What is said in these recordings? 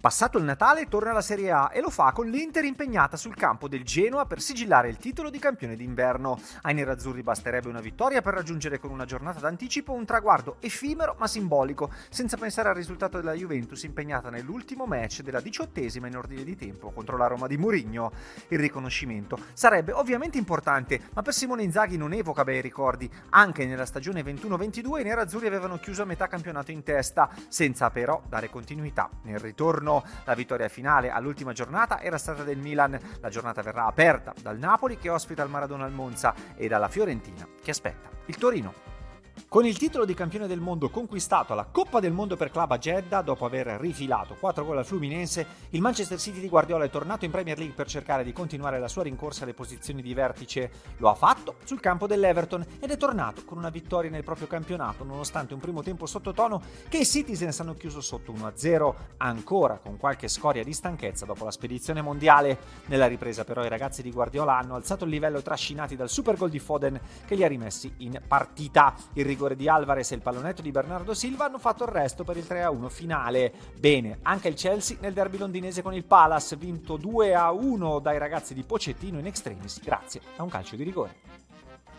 Passato il Natale torna la Serie A e lo fa con l'Inter impegnata sul campo del Genoa per sigillare il titolo di campione d'inverno. Ai nerazzurri basterebbe una vittoria per raggiungere con una giornata d'anticipo un traguardo effimero ma simbolico, senza pensare al risultato della Juventus impegnata nell'ultimo match della diciottesima in ordine di tempo contro la Roma di Murigno. Il riconoscimento sarebbe ovviamente importante, ma per Simone Inzaghi non evoca bei ricordi. Anche nella stagione 21-22 i nerazzurri avevano chiuso a metà campionato in testa, senza però dare continuità. Nel ritorno la vittoria finale all'ultima giornata era stata del Milan. La giornata verrà aperta dal Napoli che ospita il Maradona al Monza e dalla Fiorentina che aspetta il Torino. Con il titolo di campione del mondo conquistato alla Coppa del Mondo per club a Jeddah, dopo aver rifilato 4 gol al Fluminense, il Manchester City di Guardiola è tornato in Premier League per cercare di continuare la sua rincorsa alle posizioni di vertice. Lo ha fatto sul campo dell'Everton ed è tornato con una vittoria nel proprio campionato, nonostante un primo tempo sottotono che i Citizens hanno chiuso sotto 1-0, ancora con qualche scoria di stanchezza dopo la spedizione mondiale. Nella ripresa però i ragazzi di Guardiola hanno alzato il livello trascinati dal super gol di Foden che li ha rimessi in partita. Il rigore di Alvarez e il pallonetto di Bernardo Silva hanno fatto il resto per il 3-1 finale. Bene, anche il Chelsea nel derby londinese con il Palace, vinto 2-1 dai ragazzi di Pocettino in extremis grazie a un calcio di rigore.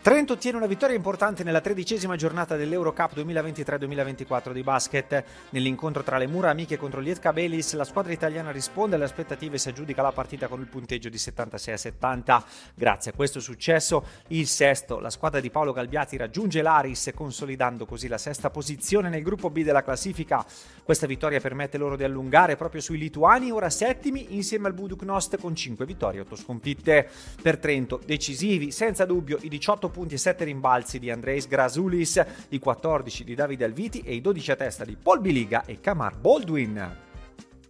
Trento ottiene una vittoria importante nella tredicesima giornata dell'Eurocup 2023-2024 di basket. Nell'incontro tra le mura amiche contro l'Ietka Belis, la squadra italiana risponde alle aspettative e si aggiudica la partita con il punteggio di 76 a 70. Grazie a questo successo, il sesto, la squadra di Paolo Galbiati raggiunge l'Aris, consolidando così la sesta posizione nel gruppo B della classifica. Questa vittoria permette loro di allungare proprio sui lituani, ora settimi, insieme al Buduknost con 5 vittorie e 8 sconfitte. Per Trento, decisivi, senza dubbio, i 18 punti e 7 rimbalzi di Andreis Grasulis, i 14 di Davide Alviti e i 12 a testa di Paul Biliga e Kamar Baldwin.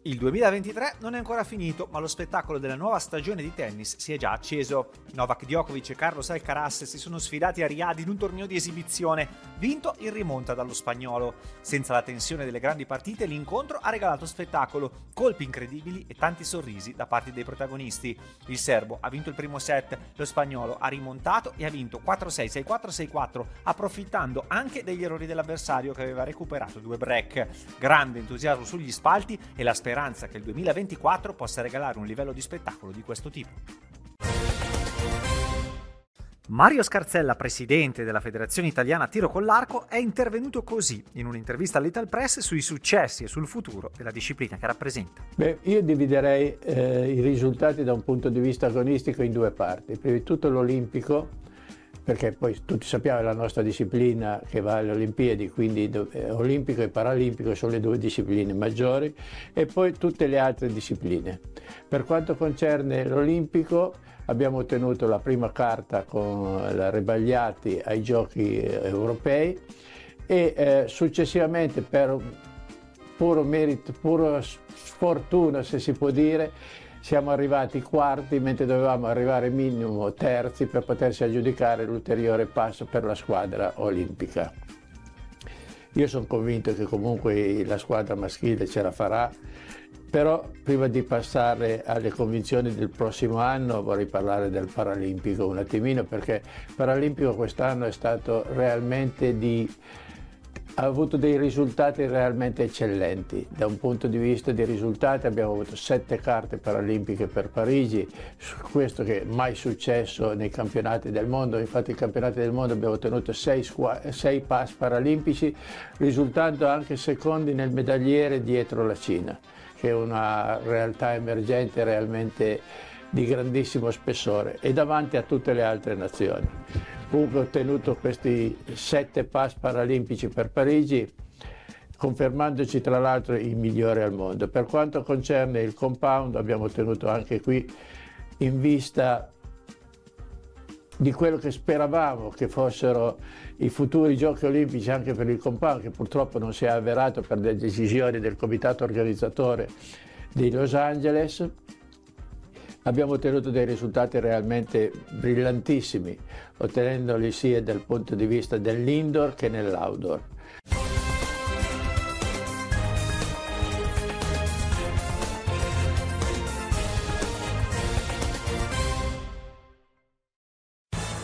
Il 2023 non è ancora finito, ma lo spettacolo della nuova stagione di tennis si è già acceso. Novak Djokovic e Carlos Alcaraz si sono sfidati a Riyadh in un torneo di esibizione, vinto in rimonta dallo spagnolo. Senza la tensione delle grandi partite, l'incontro ha regalato spettacolo, colpi incredibili e tanti sorrisi da parte dei protagonisti. Il serbo ha vinto il primo set, lo spagnolo ha rimontato e ha vinto 4-6, 6-4, 6-4, approfittando anche degli errori dell'avversario che aveva recuperato due break. Grande entusiasmo sugli spalti e la speranza speranza che il 2024 possa regalare un livello di spettacolo di questo tipo. Mario Scarzella, presidente della Federazione Italiana Tiro con l'Arco, è intervenuto così in un'intervista all'Ital Press sui successi e sul futuro della disciplina che rappresenta. Beh, io dividerei eh, i risultati da un punto di vista agonistico in due parti. Prima di tutto l'olimpico, perché poi tutti sappiamo che la nostra disciplina che va alle Olimpiadi, quindi eh, olimpico e paralimpico sono le due discipline maggiori, e poi tutte le altre discipline. Per quanto concerne l'olimpico, abbiamo ottenuto la prima carta con la Rebagliati ai giochi eh, europei e eh, successivamente per puro merito, puro sfortuna se si può dire, siamo arrivati quarti mentre dovevamo arrivare minimo terzi per potersi aggiudicare l'ulteriore passo per la squadra olimpica. Io sono convinto che comunque la squadra maschile ce la farà, però prima di passare alle convinzioni del prossimo anno vorrei parlare del Paralimpico un attimino perché il Paralimpico quest'anno è stato realmente di ha avuto dei risultati realmente eccellenti. Da un punto di vista di risultati abbiamo avuto sette carte paralimpiche per Parigi, questo che è mai successo nei campionati del mondo, infatti nei campionati del mondo abbiamo ottenuto sei, sei pass paralimpici, risultando anche secondi nel medagliere dietro la Cina, che è una realtà emergente realmente di grandissimo spessore e davanti a tutte le altre nazioni. Comunque ha ottenuto questi sette pass paralimpici per Parigi, confermandoci tra l'altro i migliori al mondo. Per quanto concerne il compound abbiamo ottenuto anche qui in vista di quello che speravamo che fossero i futuri giochi olimpici anche per il compound, che purtroppo non si è avverato per le decisioni del comitato organizzatore di Los Angeles, abbiamo ottenuto dei risultati realmente brillantissimi, ottenendoli sia dal punto di vista dell'indoor che nell'outdoor.